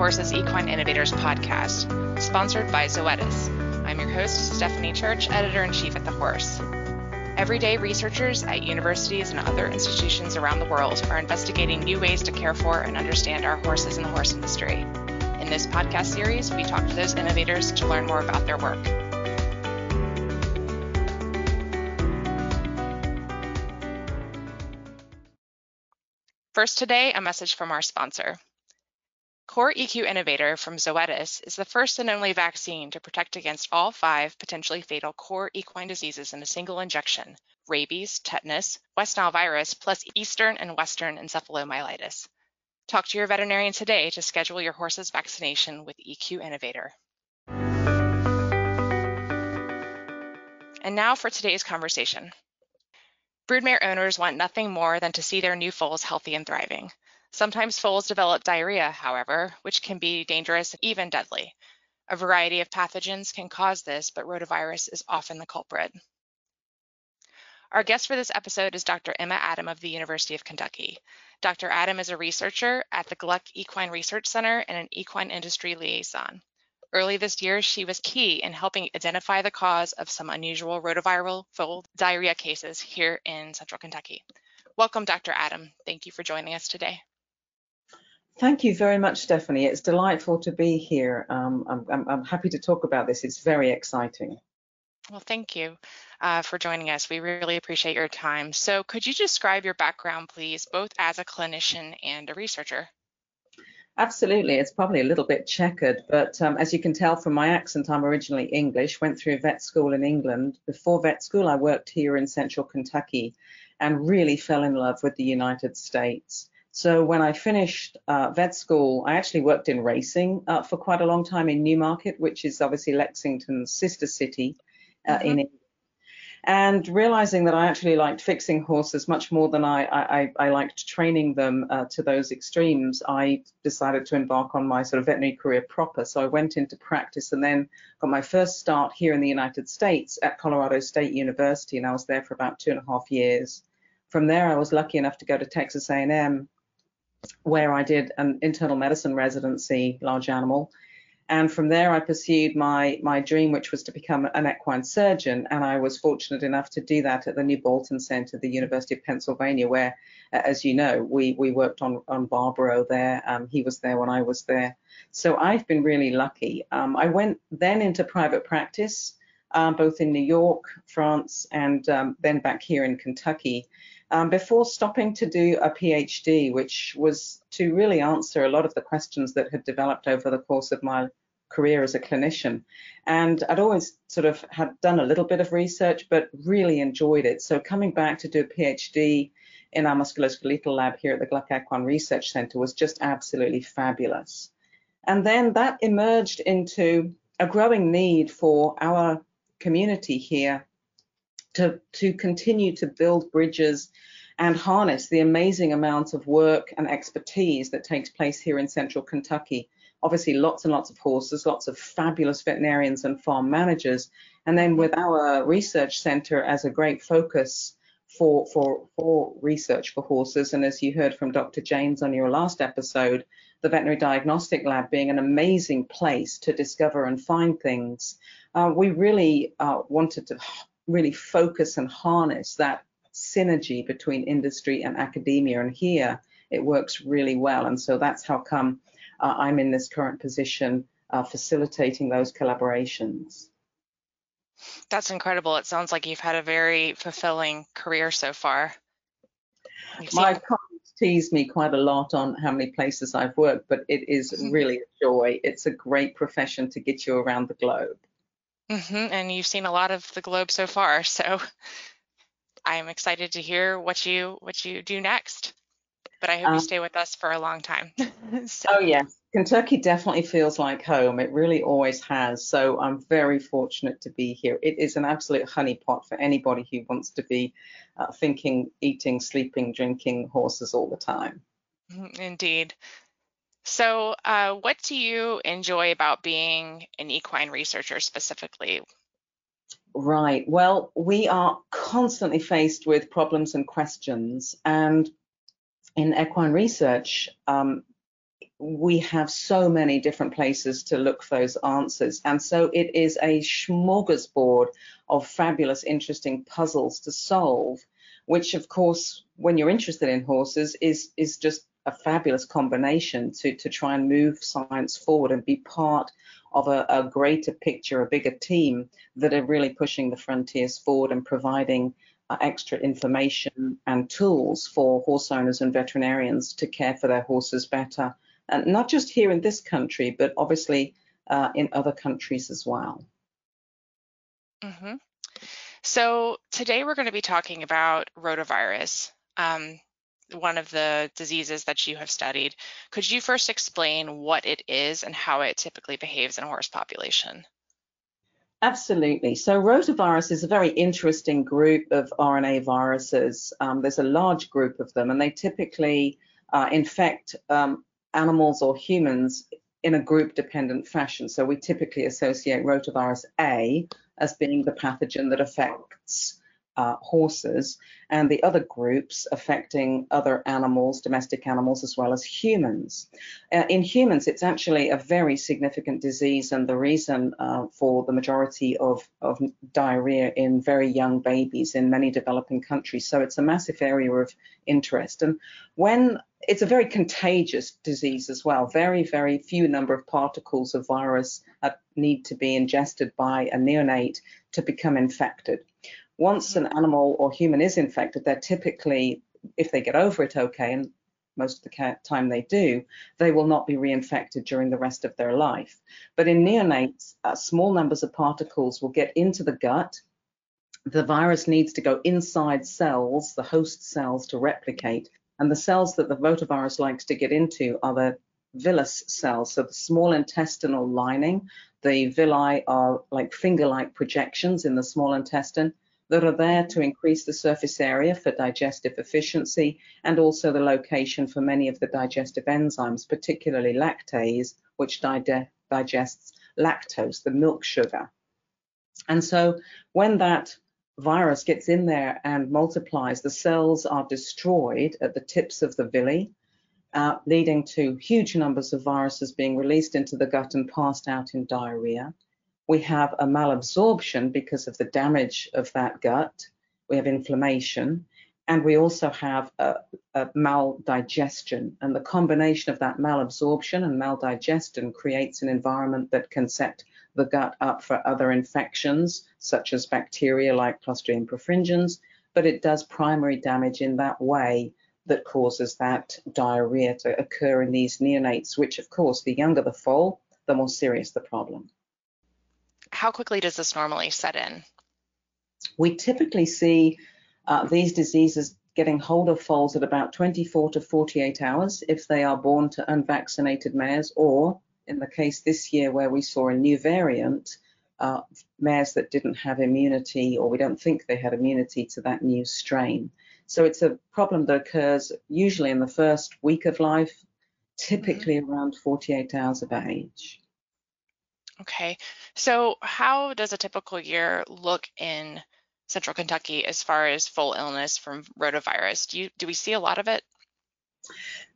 Horses Equine Innovators podcast, sponsored by Zoetis. I'm your host, Stephanie Church, editor in chief at The Horse. Everyday researchers at universities and other institutions around the world are investigating new ways to care for and understand our horses in the horse industry. In this podcast series, we talk to those innovators to learn more about their work. First today, a message from our sponsor. Core EQ Innovator from Zoetis is the first and only vaccine to protect against all five potentially fatal core equine diseases in a single injection rabies, tetanus, West Nile virus, plus Eastern and Western encephalomyelitis. Talk to your veterinarian today to schedule your horse's vaccination with EQ Innovator. And now for today's conversation. Broodmare owners want nothing more than to see their new foals healthy and thriving. Sometimes foals develop diarrhea, however, which can be dangerous and even deadly. A variety of pathogens can cause this, but rotavirus is often the culprit. Our guest for this episode is Dr. Emma Adam of the University of Kentucky. Dr. Adam is a researcher at the Gluck Equine Research Center and an equine industry liaison. Early this year, she was key in helping identify the cause of some unusual rotaviral diarrhea cases here in central Kentucky. Welcome, Dr. Adam. Thank you for joining us today. Thank you very much, Stephanie. It's delightful to be here. Um, I'm, I'm, I'm, happy to talk about this. It's very exciting. Well, thank you uh, for joining us. We really appreciate your time. So could you describe your background, please, both as a clinician and a researcher? Absolutely. It's probably a little bit checkered, but um, as you can tell from my accent, I'm originally English, went through vet school in England. Before vet school, I worked here in central Kentucky and really fell in love with the United States. So when I finished uh, vet school, I actually worked in racing uh, for quite a long time in Newmarket, which is obviously Lexington's sister city uh, mm-hmm. in England. And realizing that I actually liked fixing horses much more than I, I, I liked training them uh, to those extremes, I decided to embark on my sort of veterinary career proper. So I went into practice and then got my first start here in the United States at Colorado State University, and I was there for about two and a half years. From there, I was lucky enough to go to Texas A&M where I did an internal medicine residency, large animal. And from there, I pursued my, my dream, which was to become an equine surgeon. And I was fortunate enough to do that at the New Bolton Center, the University of Pennsylvania, where, as you know, we, we worked on, on Barbaro there. Um, he was there when I was there. So I've been really lucky. Um, I went then into private practice, um, both in New York, France, and um, then back here in Kentucky um, before stopping to do a PhD, which was to really answer a lot of the questions that had developed over the course of my career as a clinician. And I'd always sort of had done a little bit of research, but really enjoyed it. So coming back to do a PhD in our musculoskeletal lab here at the Gluck Equine Research Center was just absolutely fabulous. And then that emerged into a growing need for our community here to, to continue to build bridges and harness the amazing amount of work and expertise that takes place here in central Kentucky. Obviously, lots and lots of horses, lots of fabulous veterinarians and farm managers. And then with our research center as a great focus for, for, for research for horses, and as you heard from Dr. James on your last episode, the veterinary diagnostic lab being an amazing place to discover and find things, uh, we really uh, wanted to really focus and harness that synergy between industry and academia. And here it works really well. And so that's how come uh, I'm in this current position uh, facilitating those collaborations. That's incredible. It sounds like you've had a very fulfilling career so far. My colleagues tease me quite a lot on how many places I've worked, but it is really a joy. It's a great profession to get you around the globe. Mm-hmm. And you've seen a lot of the globe so far, so I'm excited to hear what you what you do next. But I hope um, you stay with us for a long time. so. Oh yes, Kentucky definitely feels like home. It really always has. So I'm very fortunate to be here. It is an absolute honeypot for anybody who wants to be uh, thinking, eating, sleeping, drinking horses all the time. Mm-hmm, indeed. So, uh, what do you enjoy about being an equine researcher specifically? Right. Well, we are constantly faced with problems and questions. And in equine research, um, we have so many different places to look for those answers. And so it is a smorgasbord of fabulous, interesting puzzles to solve, which of course, when you're interested in horses, is, is just a fabulous combination to, to try and move science forward and be part of a, a greater picture, a bigger team that are really pushing the frontiers forward and providing uh, extra information and tools for horse owners and veterinarians to care for their horses better and not just here in this country, but obviously uh, in other countries as well. Mm-hmm. So today we're going to be talking about rotavirus, um, one of the diseases that you have studied. Could you first explain what it is and how it typically behaves in a horse population? Absolutely. So rotavirus is a very interesting group of RNA viruses. Um, there's a large group of them, and they typically uh, infect um, animals or humans in a group dependent fashion. So we typically associate rotavirus A as being the pathogen that affects uh, horses and the other groups affecting other animals, domestic animals, as well as humans. Uh, in humans, it's actually a very significant disease and the reason uh, for the majority of, of diarrhea in very young babies in many developing countries. So it's a massive area of interest. And when it's a very contagious disease as well. Very, very few number of particles of virus need to be ingested by a neonate to become infected. Once an animal or human is infected, they're typically, if they get over it okay, and most of the time they do, they will not be reinfected during the rest of their life. But in neonates, uh, small numbers of particles will get into the gut. The virus needs to go inside cells, the host cells, to replicate. And the cells that the rotavirus likes to get into are the villus cells, so the small intestinal lining. The villi are like finger-like projections in the small intestine that are there to increase the surface area for digestive efficiency and also the location for many of the digestive enzymes, particularly lactase, which digests lactose, the milk sugar. And so when that virus gets in there and multiplies, the cells are destroyed at the tips of the villi, uh, leading to huge numbers of viruses being released into the gut and passed out in diarrhea. We have a malabsorption because of the damage of that gut. We have inflammation. And we also have a, a maldigestion. And the combination of that malabsorption and maldigestion creates an environment that can set the gut up for other infections, such as bacteria like Clostridium perfringens, but it does primary damage in that way that causes that diarrhea to occur in these neonates, which, of course, the younger the foal, the more serious the problem how quickly does this normally set in? We typically see uh, these diseases getting hold of foals at about 24 to 48 hours if they are born to unvaccinated mares, or in the case this year where we saw a new variant, uh, mares that didn't have immunity or we don't think they had immunity to that new strain. So it's a problem that occurs usually in the first week of life, typically mm-hmm. around 48 hours of age. Okay, so how does a typical year look in central Kentucky as far as foal illness from rotavirus? Do you do we see a lot of it?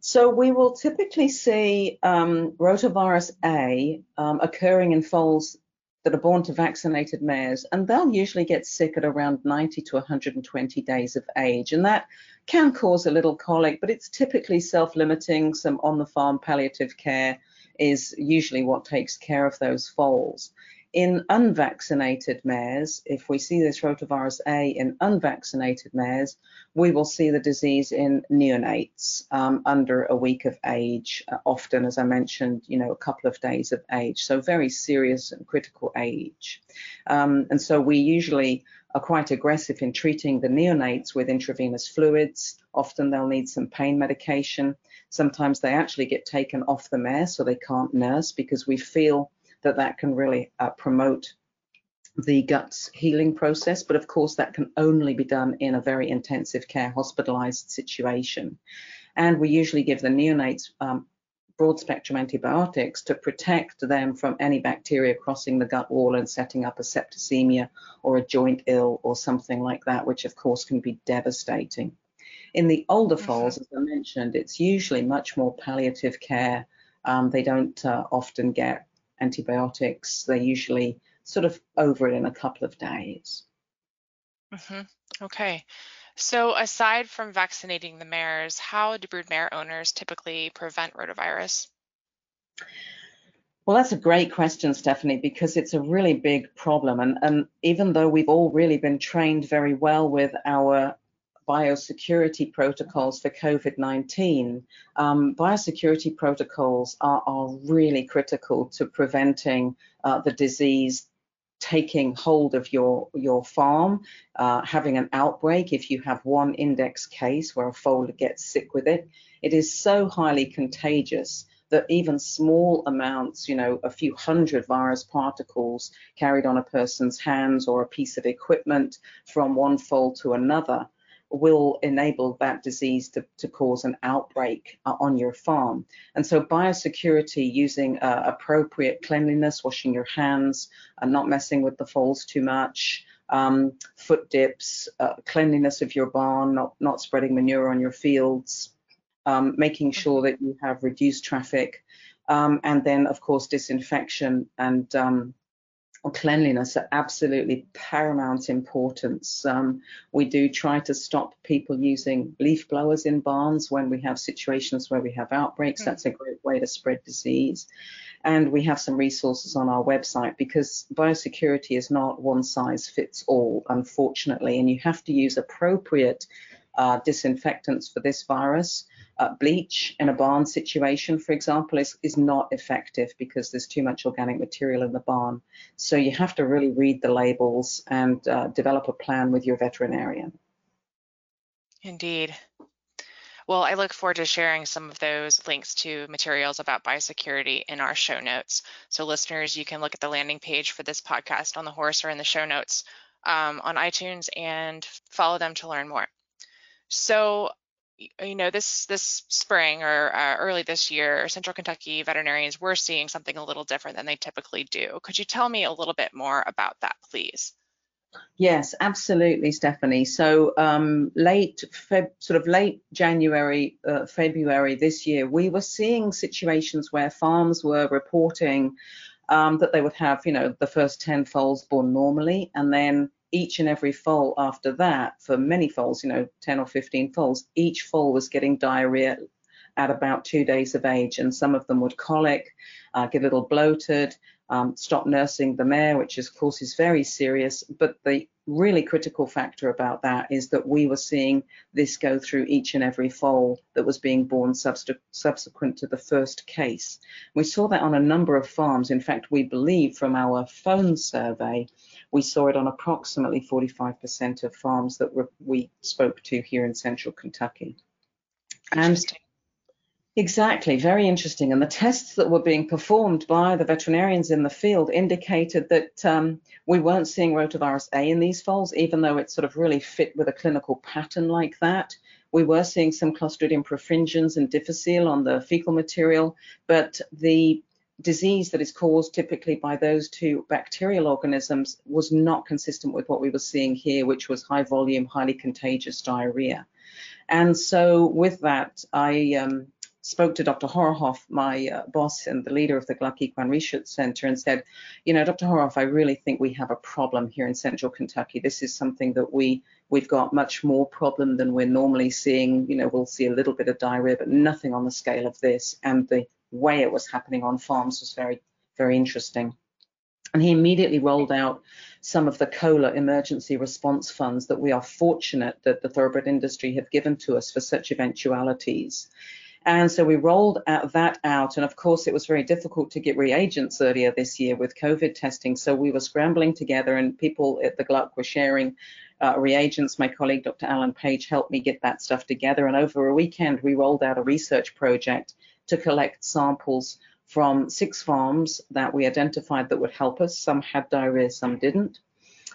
So we will typically see um, rotavirus A um, occurring in foals that are born to vaccinated mares, and they'll usually get sick at around 90 to 120 days of age, and that can cause a little colic, but it's typically self-limiting, some on-the-farm palliative care, is usually what takes care of those foals. In unvaccinated mares, if we see this rotavirus A in unvaccinated mares, we will see the disease in neonates um, under a week of age, uh, often, as I mentioned, you know, a couple of days of age. So very serious and critical age. Um, and so we usually are quite aggressive in treating the neonates with intravenous fluids. Often they'll need some pain medication. Sometimes they actually get taken off the mare so they can't nurse because we feel that that can really uh, promote the guts healing process. But of course, that can only be done in a very intensive care hospitalized situation. And we usually give the neonates um, broad spectrum antibiotics to protect them from any bacteria crossing the gut wall and setting up a septicemia or a joint ill or something like that, which of course can be devastating. In the older mm-hmm. foals, as I mentioned, it's usually much more palliative care Um, they don't uh, often get antibiotics. They're usually sort of over it in a couple of days. Mm-hmm. Okay. So aside from vaccinating the mares, how do broodmare owners typically prevent rotavirus? Well, that's a great question, Stephanie, because it's a really big problem. And, and even though we've all really been trained very well with our biosecurity protocols for COVID-19, um, biosecurity protocols are, are, really critical to preventing uh, the disease taking hold of your, your farm, uh, having an outbreak if you have one index case where a foal gets sick with it. It is so highly contagious that even small amounts, you know, a few hundred virus particles carried on a person's hands or a piece of equipment from one foal to another will enable that disease to, to cause an outbreak uh, on your farm. And so biosecurity using uh, appropriate cleanliness, washing your hands, and not messing with the foals too much, um, foot dips, uh, cleanliness of your barn, not, not spreading manure on your fields, um, making sure that you have reduced traffic, um, and then of course disinfection and cleanliness are absolutely paramount importance. Um, we do try to stop people using leaf blowers in barns when we have situations where we have outbreaks. Mm. That's a great way to spread disease. And we have some resources on our website because biosecurity is not one size fits all, unfortunately, and you have to use appropriate uh, disinfectants for this virus. Uh, bleach in a barn situation, for example, is, is not effective because there's too much organic material in the barn. So you have to really read the labels and uh, develop a plan with your veterinarian. Indeed. Well, I look forward to sharing some of those links to materials about biosecurity in our show notes. So listeners, you can look at the landing page for this podcast on the horse or in the show notes um, on iTunes and follow them to learn more. So you know this this spring or uh, early this year central kentucky veterinarians were seeing something a little different than they typically do. Could you tell me a little bit more about that please? Yes absolutely stephanie. So um, late Feb, sort of late january uh, february this year we were seeing situations where farms were reporting um, that they would have you know the first 10 foals born normally and then each and every foal after that, for many foals, you know, 10 or 15 foals, each foal was getting diarrhea at about two days of age, and some of them would colic, uh, get a little bloated, um, stop nursing the mare, which of course is very serious. But the really critical factor about that is that we were seeing this go through each and every foal that was being born subsequent to the first case. We saw that on a number of farms. In fact, we believe from our phone survey we saw it on approximately 45% of farms that we spoke to here in central Kentucky. And Exactly, very interesting. And the tests that were being performed by the veterinarians in the field indicated that um, we weren't seeing rotavirus A in these foals, even though it sort of really fit with a clinical pattern like that. We were seeing some Clostridium perfringens and difficile on the fecal material, but the disease that is caused typically by those two bacterial organisms was not consistent with what we were seeing here, which was high volume, highly contagious diarrhea. And so with that, I um, spoke to Dr. Horohov, my uh, boss and the leader of the Gluck Equine Research Center, and said, you know, Dr. Horohov, I really think we have a problem here in Central Kentucky. This is something that we we've got much more problem than we're normally seeing. You know, we'll see a little bit of diarrhea, but nothing on the scale of this. And the way it was happening on farms was very, very interesting. And he immediately rolled out some of the COLA emergency response funds that we are fortunate that the thoroughbred industry have given to us for such eventualities. And so we rolled that out. And of course, it was very difficult to get reagents earlier this year with COVID testing. So we were scrambling together, and people at the Gluck were sharing uh, reagents. My colleague, Dr. Alan Page, helped me get that stuff together. And over a weekend, we rolled out a research project to collect samples from six farms that we identified that would help us. Some had diarrhea, some didn't,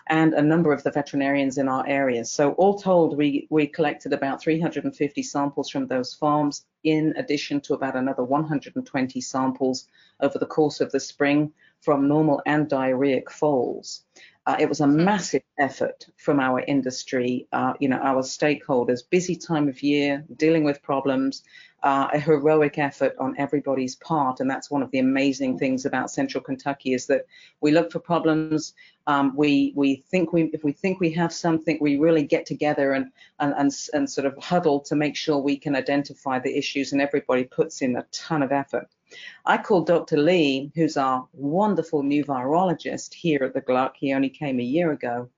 and a number of the veterinarians in our area. So all told, we, we collected about 350 samples from those farms, in addition to about another 120 samples over the course of the spring from normal and diarrheic foals. Uh, it was a hmm. massive effort from our industry, uh, you know, our stakeholders, busy time of year, dealing with problems, uh, a heroic effort on everybody's part. And that's one of the amazing things about Central Kentucky is that we look for problems. Um, we we think we if we think we have something, we really get together and, and and and sort of huddle to make sure we can identify the issues, and everybody puts in a ton of effort. I called Dr. Li, who's our wonderful new virologist here at the Gluck. He only came a year ago.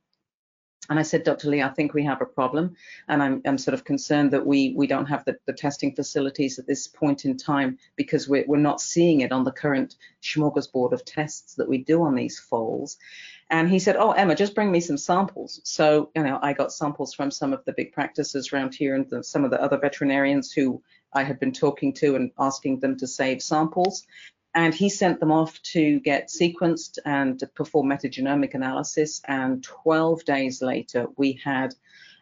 And I said, Dr. Li, I think we have a problem, and I'm, I'm sort of concerned that we we don't have the, the, testing facilities at this point in time because we're, we're not seeing it on the current smorgasbord of tests that we do on these foals. And he said, Oh, Emma, just bring me some samples. So, you know, I got samples from some of the big practices around here and the, some of the other veterinarians who I had been talking to and asking them to save samples. And he sent them off to get sequenced and to perform metagenomic analysis. And 12 days later, we had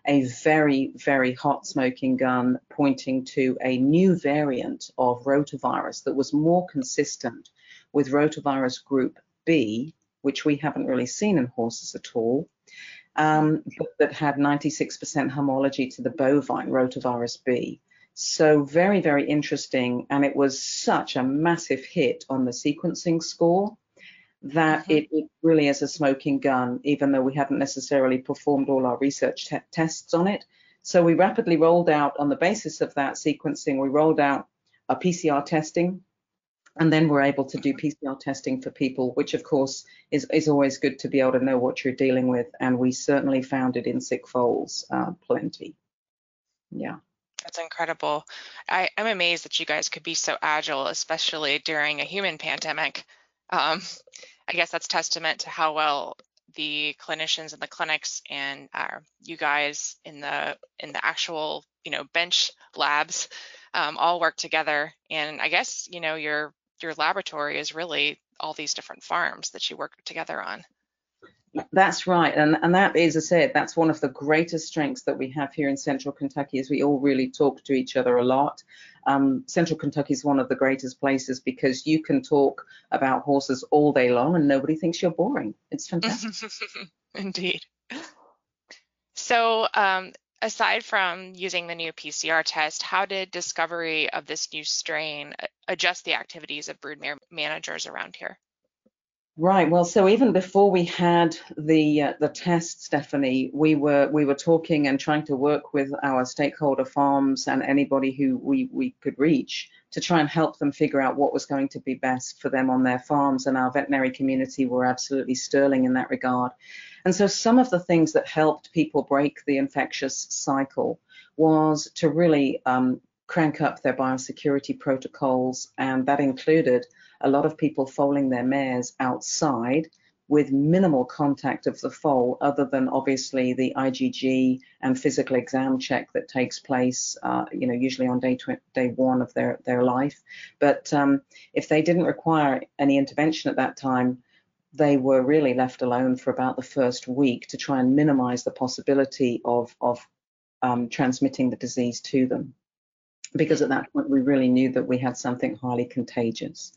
a very, very hot smoking gun pointing to a new variant of rotavirus that was more consistent with rotavirus group B, which we haven't really seen in horses at all, um, but that had 96% homology to the bovine rotavirus B. So very, very interesting. And it was such a massive hit on the sequencing score that mm-hmm. it, it, really is a smoking gun, even though we hadn't necessarily performed all our research te- tests on it. So we rapidly rolled out on the basis of that sequencing, we rolled out a PCR testing and then we're able to do PCR testing for people, which of course is, is always good to be able to know what you're dealing with. And we certainly found it in sick foals uh, plenty. Yeah. Incredible. I, am amazed that you guys could be so agile, especially during a human pandemic. Um, I guess that's testament to how well the clinicians in the clinics and uh, you guys in the in the actual you know bench labs um, all work together. And I guess you know your your laboratory is really all these different farms that you work together on. That's right, and and that is, as I said, that's one of the greatest strengths that we have here in Central Kentucky. Is we all really talk to each other a lot. Um, Central Kentucky is one of the greatest places because you can talk about horses all day long and nobody thinks you're boring. It's fantastic. Indeed. So, um, aside from using the new PCR test, how did discovery of this new strain adjust the activities of broodmare managers around here? Right. Well, so even before we had the uh, the test, Stephanie, we were we were talking and trying to work with our stakeholder farms and anybody who we we could reach to try and help them figure out what was going to be best for them on their farms. And our veterinary community were absolutely sterling in that regard. And so some of the things that helped people break the infectious cycle was to really um, crank up their biosecurity protocols, and that included a lot of people foaling their mares outside with minimal contact of the foal, other than obviously the IgG and physical exam check that takes place, uh, you know, usually on day tw- day one of their their life. But um, if they didn't require any intervention at that time, they were really left alone for about the first week to try and minimize the possibility of of um, transmitting the disease to them because at that point we really knew that we had something highly contagious.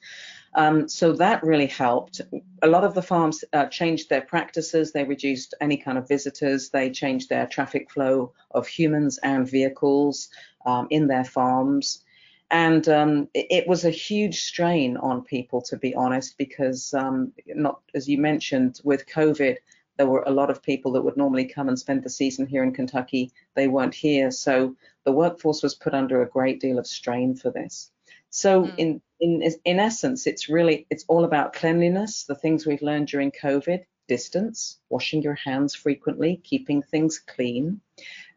Um, so that really helped. A lot of the farms uh, changed their practices. They reduced any kind of visitors. They changed their traffic flow of humans and vehicles um, in their farms. And um, it, it, was a huge strain on people, to be honest, because um, not, as you mentioned, with COVID, there were a lot of people that would normally come and spend the season here in Kentucky. They weren't here. So the workforce was put under a great deal of strain for this. So mm. in, in in essence, it's really it's all about cleanliness, the things we've learned during COVID, distance, washing your hands frequently, keeping things clean,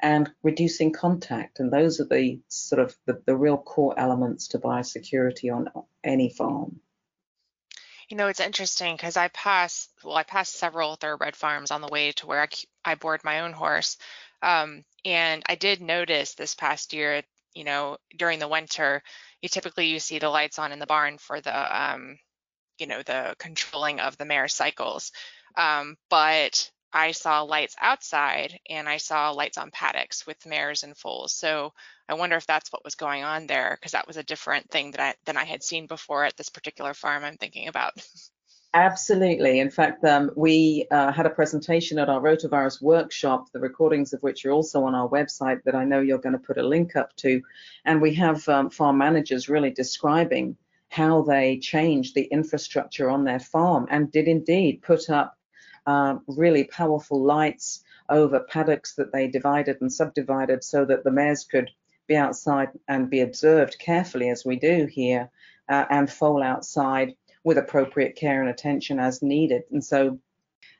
and reducing contact. And those are the sort of the, the real core elements to biosecurity on any farm. You know, it's interesting because I pass, well, I passed several thoroughbred farms on the way to where I, I board my own horse. Um, and I did notice this past year, you know, during the winter, you typically you see the lights on in the barn for the, um, you know, the controlling of the mare cycles. Um, but I saw lights outside and I saw lights on paddocks with mares and foals. So I wonder if that's what was going on there because that was a different thing that I than I had seen before at this particular farm I'm thinking about. Absolutely. In fact, um, we uh, had a presentation at our rotavirus workshop, the recordings of which are also on our website that I know you're going to put a link up to. And we have um, farm managers really describing how they changed the infrastructure on their farm and did indeed put up uh, really powerful lights over paddocks that they divided and subdivided so that the mares could be outside and be observed carefully as we do here uh, and foal outside with appropriate care and attention as needed. And so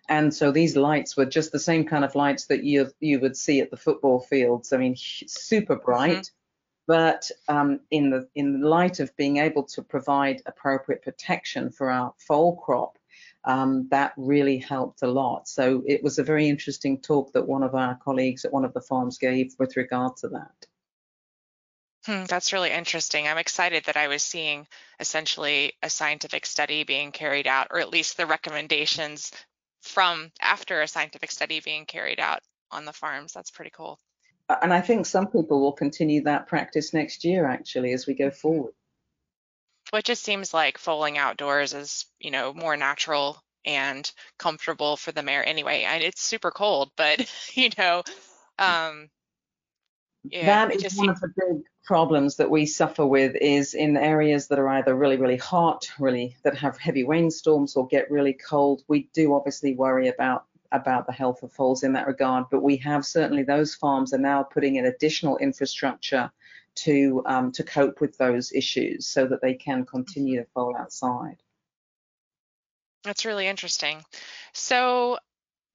and so these lights were just the same kind of lights that you you would see at the football fields. I mean, super bright. Mm-hmm. But um, in the in light of being able to provide appropriate protection for our foal crop, um, that really helped a lot. So it was a very interesting talk that one of our colleagues at one of the farms gave with regard to that. Hmm, that's really interesting. I'm excited that I was seeing essentially a scientific study being carried out, or at least the recommendations from after a scientific study being carried out on the farms. That's pretty cool. And I think some people will continue that practice next year, actually, as we go forward. Well, it just seems like foaling outdoors is, you know, more natural and comfortable for the mare anyway. And it's super cold, but you know, um, yeah, that is one of the big problems that we suffer with is in areas that are either really, really hot, really that have heavy rainstorms or get really cold. We do obviously worry about about the health of foals in that regard, but we have certainly those farms are now putting in additional infrastructure to um, to cope with those issues so that they can continue to fall outside. That's really interesting. So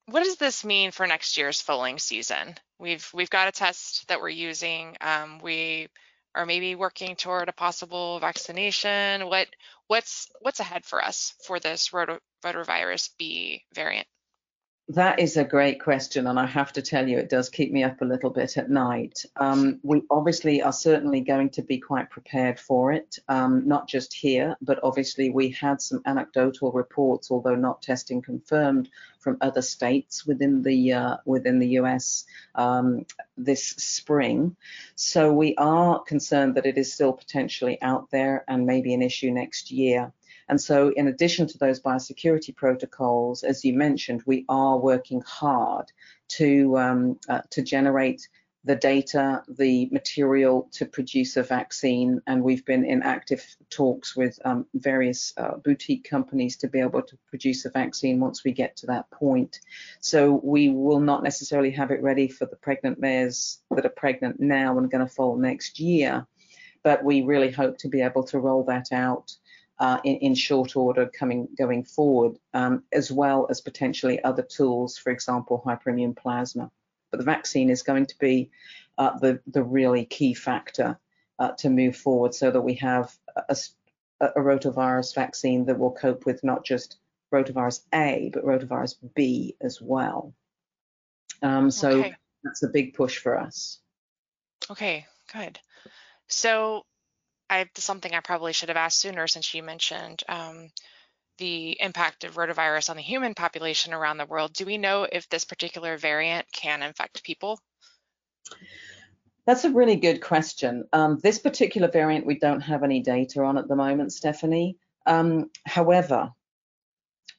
what does this mean for next year's foaling season? We've we've got a test that we're using. Um, we are maybe working toward a possible vaccination. What what's what's ahead for us for this rotavirus B variant? That is a great question, and I have to tell you, it does keep me up a little bit at night. Um, we obviously are certainly going to be quite prepared for it, um, not just here, but obviously we had some anecdotal reports, although not testing confirmed, from other states within the uh, within the US um, this spring. So we are concerned that it is still potentially out there and maybe an issue next year. And so, in addition to those biosecurity protocols, as you mentioned, we are working hard to um, uh, to generate the data, the material to produce a vaccine, and we've been in active talks with um, various uh, boutique companies to be able to produce a vaccine once we get to that point. So we will not necessarily have it ready for the pregnant mares that are pregnant now and going to fall next year, but we really hope to be able to roll that out uh, in, in, short order coming going forward, um, as well as potentially other tools, for example, hyperimmune plasma. But the vaccine is going to be uh, the the really key factor uh, to move forward, so that we have a, a, rotavirus vaccine that will cope with not just rotavirus A, but rotavirus B as well. Um, so okay. that's a big push for us. Okay, good. So I, something I probably should have asked sooner since you mentioned um, the impact of rotavirus on the human population around the world. Do we know if this particular variant can infect people? That's a really good question. Um, this particular variant we don't have any data on at the moment, Stephanie. Um, however,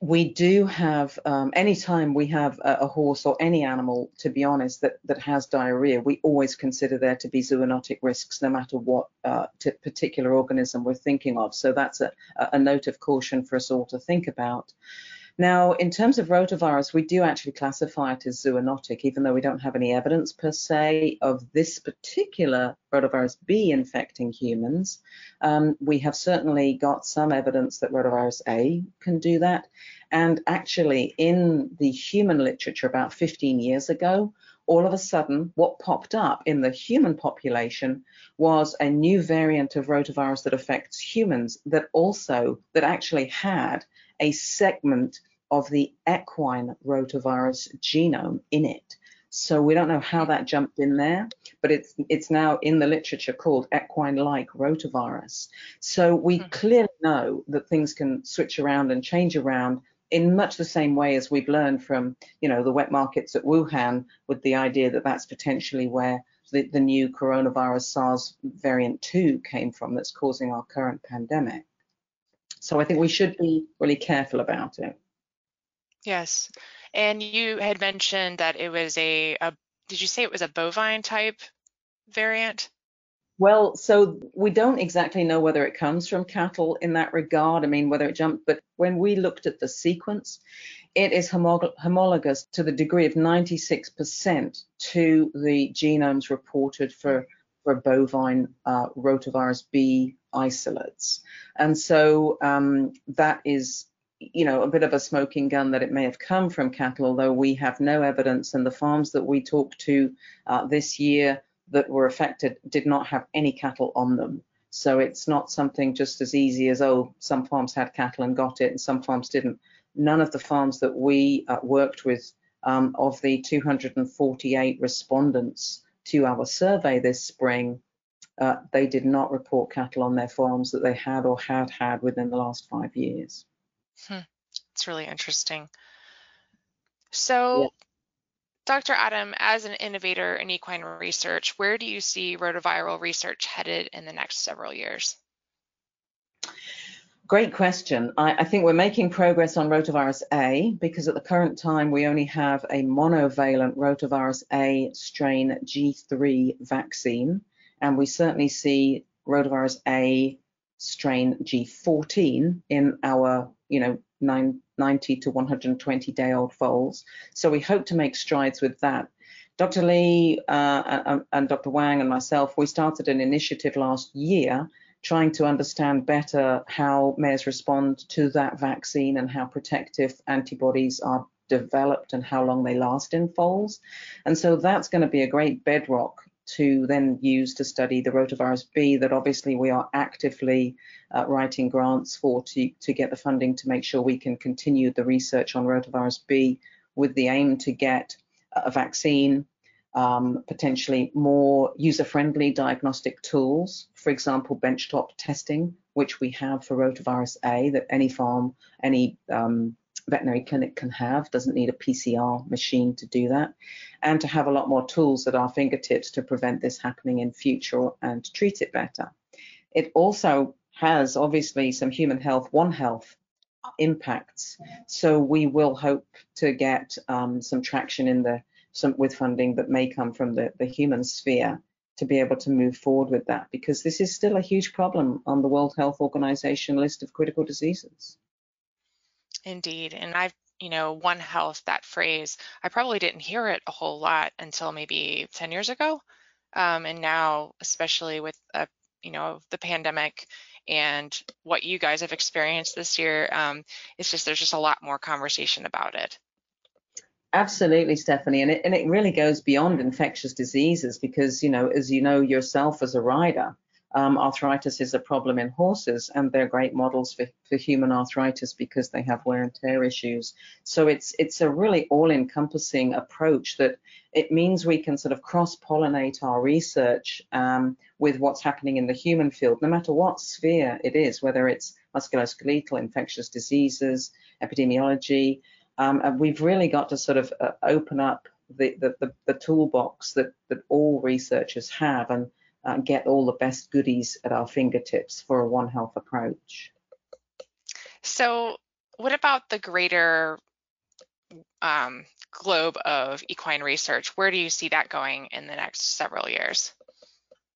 we do have um, anytime we have a, a, horse or any animal to be honest that that has diarrhea we always consider there to be zoonotic risks no matter what uh, particular organism we're thinking of. So that's a, a note of caution for us all to think about now, in terms of rotavirus, we do actually classify it as zoonotic, even though we don't have any evidence per se of this particular rotavirus B infecting humans. Um, we have certainly got some evidence that rotavirus A can do that. And actually, in the human literature about 15 years ago, all of a sudden, what popped up in the human population was a new variant of rotavirus that affects humans that also, that actually had a segment of the equine rotavirus genome in it. So we don't know how that jumped in there, but it's it's now in the literature called equine-like rotavirus. So we mm-hmm. clearly know that things can switch around and change around in much the same way as we've learned from, you know, the wet markets at Wuhan with the idea that that's potentially where the, the new coronavirus SARS variant 2 came from that's causing our current pandemic. So I think we should be really careful about it. Yes. And you had mentioned that it was a, a did you say it was a bovine type variant? Well, so we don't exactly know whether it comes from cattle in that regard. I mean, whether it jumped, but when we looked at the sequence, it is homologous to the degree of 96% to the genomes reported for, for bovine uh, rotavirus B isolates. And so um, that is, you know, a bit of a smoking gun that it may have come from cattle, although we have no evidence. And the farms that we talked to uh, this year that were affected did not have any cattle on them. So it's not something just as easy as, oh, some farms had cattle and got it and some farms didn't. None of the farms that we uh, worked with um, of the 248 respondents to our survey this spring, uh, they did not report cattle on their farms that they had or had had within the last five years. Hmm. It's really interesting. So, yeah. Dr. Adam, as an innovator in equine research, where do you see rotaviral research headed in the next several years? Great question. I, I, think we're making progress on rotavirus A because at the current time we only have a monovalent rotavirus A strain G3 vaccine, and we certainly see rotavirus A strain G14 in our, you know, nine, 90 to 120 day old foals. So we hope to make strides with that. Dr. Li uh, and Dr. Wang and myself, we started an initiative last year trying to understand better how mares respond to that vaccine and how protective antibodies are developed and how long they last in foals. And so that's going to be a great bedrock to then use to study the rotavirus B that obviously we are actively uh, writing grants for to, to get the funding to make sure we can continue the research on rotavirus B with the aim to get a vaccine, um, potentially more user-friendly diagnostic tools, for example, benchtop testing, which we have for rotavirus A that any farm, any um, veterinary clinic can have, doesn't need a PCR machine to do that, and to have a lot more tools at our fingertips to prevent this happening in future and treat it better. It also has obviously some human health, One Health impacts. So we will hope to get um, some traction in the some with funding that may come from the, the human sphere to be able to move forward with that because this is still a huge problem on the World Health Organization list of critical diseases. Indeed. And I've, you know, One Health, that phrase, I probably didn't hear it a whole lot until maybe 10 years ago. Um, and now, especially with, uh, you know, the pandemic and what you guys have experienced this year, um, it's just, there's just a lot more conversation about it. Absolutely, Stephanie. And it, and it really goes beyond infectious diseases because, you know, as you know yourself as a rider, um, arthritis is a problem in horses, and they're great models for, for human arthritis because they have wear and tear issues. So it's it's a really all-encompassing approach that it means we can sort of cross-pollinate our research um, with what's happening in the human field, no matter what sphere it is, whether it's musculoskeletal, infectious diseases, epidemiology. Um, and we've really got to sort of uh, open up the, the, the, the toolbox that, that all researchers have and uh, get all the best goodies at our fingertips for a One Health approach. So, what about the greater um, globe of equine research? Where do you see that going in the next several years?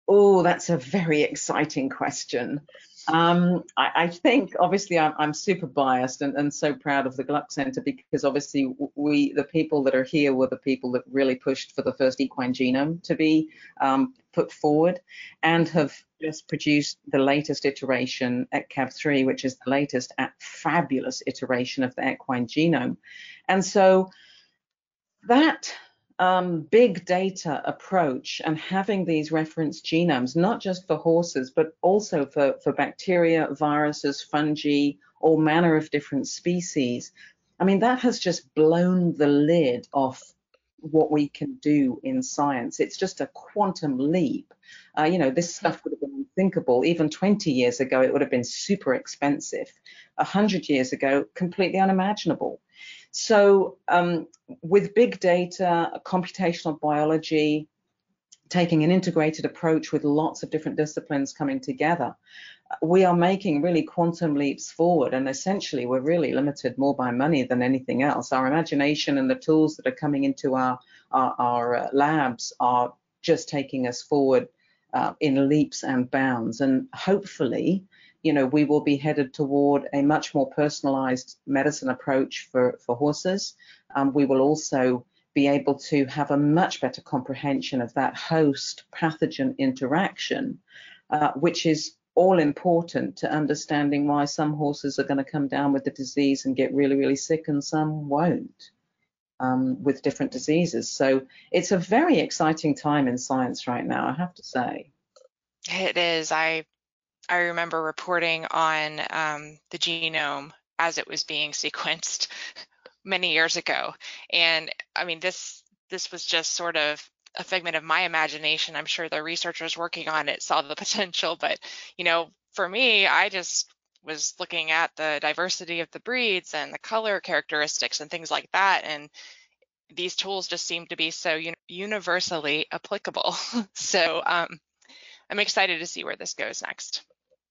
Oh, that's a very exciting question. Um, I, I, think obviously I'm, I'm super biased and, and, so proud of the Gluck Center because obviously we, the people that are here were the people that really pushed for the first equine genome to be um, put forward and have just produced the latest iteration at EquCab3, which is the latest fabulous iteration of the equine genome. And so that um, big data approach and having these reference genomes, not just for horses, but also for, for bacteria, viruses, fungi, all manner of different species. I mean, that has just blown the lid off what we can do in science. It's just a quantum leap. Uh, you know, this stuff would have been unthinkable. Even 20 years ago, it would have been super expensive. 100 years ago, completely unimaginable. So um, with big data, computational biology, taking an integrated approach with lots of different disciplines coming together, we are making really quantum leaps forward. And essentially, we're really limited more by money than anything else. Our imagination and the tools that are coming into our, our, our uh, labs are just taking us forward uh, in leaps and bounds. And hopefully, you know, we will be headed toward a much more personalized medicine approach for, for horses. Um, we will also be able to have a much better comprehension of that host pathogen interaction, uh, which is all important to understanding why some horses are going to come down with the disease and get really, really sick and some won't um, with different diseases. So it's a very exciting time in science right now, I have to say. It is. I I remember reporting on um, the genome as it was being sequenced many years ago, and I mean this this was just sort of a figment of my imagination. I'm sure the researchers working on it saw the potential, but you know, for me, I just was looking at the diversity of the breeds and the color characteristics and things like that, and these tools just seem to be so universally applicable. so um, I'm excited to see where this goes next.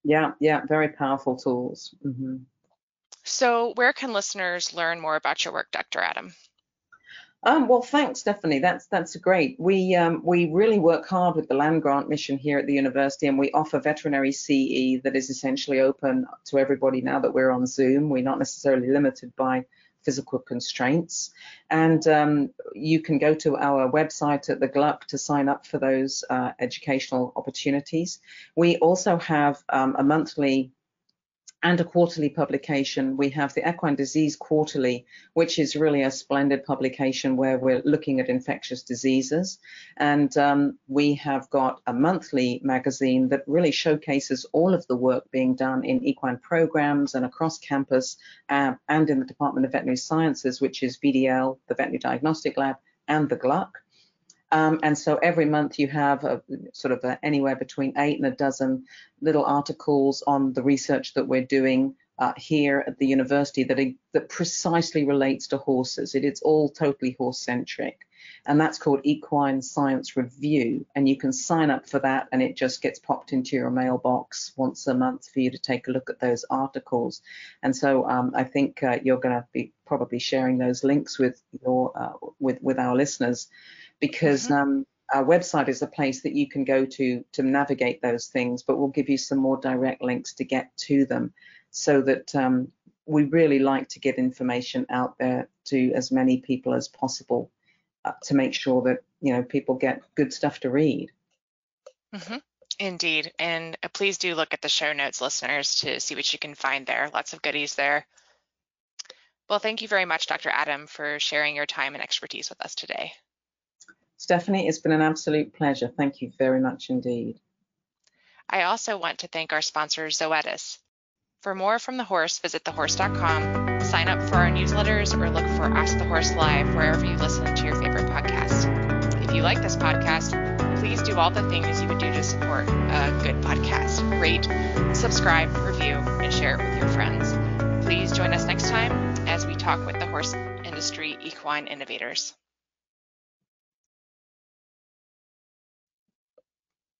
Yeah, yeah, very powerful tools. Mm-hmm. So, where can listeners learn more about your work, Dr. Adam? Um, well, thanks, Stephanie. That's that's great. We um, we really work hard with the land grant mission here at the university, and we offer veterinary CE that is essentially open to everybody now that we're on Zoom. We're not necessarily limited by physical constraints. And um, you can go to our website at the Gluck to sign up for those uh, educational opportunities. We also have um, a monthly and a quarterly publication. We have the Equine Disease Quarterly, which is really a splendid publication where we're looking at infectious diseases. And um, we have got a monthly magazine that really showcases all of the work being done in equine programs and across campus uh, and in the Department of Veterinary Sciences, which is VDL, the Veterinary Diagnostic Lab, and the Gluck. Um, and so every month you have a, sort of a, anywhere between eight and a dozen little articles on the research that we're doing uh, here at the university that, that precisely relates to horses. It is all totally horse centric. And that's called Equine Science Review. And you can sign up for that, and it just gets popped into your mailbox once a month for you to take a look at those articles. And so um, I think uh, you're going to be probably sharing those links with your uh, with with our listeners because mm-hmm. um, our website is a place that you can go to to navigate those things, but we'll give you some more direct links to get to them so that um, we really like to get information out there to as many people as possible uh, to make sure that you know people get good stuff to read. Mm-hmm. Indeed, and uh, please do look at the show notes, listeners, to see what you can find there. Lots of goodies there. Well, thank you very much, Dr. Adam, for sharing your time and expertise with us today. Stephanie, it's been an absolute pleasure. Thank you very much indeed. I also want to thank our sponsor, Zoetis. For more from the horse, visit thehorse.com, sign up for our newsletters, or look for Ask the Horse Live wherever you listen to your favorite podcast. If you like this podcast, please do all the things you would do to support a good podcast. Rate, subscribe, review, and share it with your friends. Please join us next time as we talk with the horse industry equine innovators.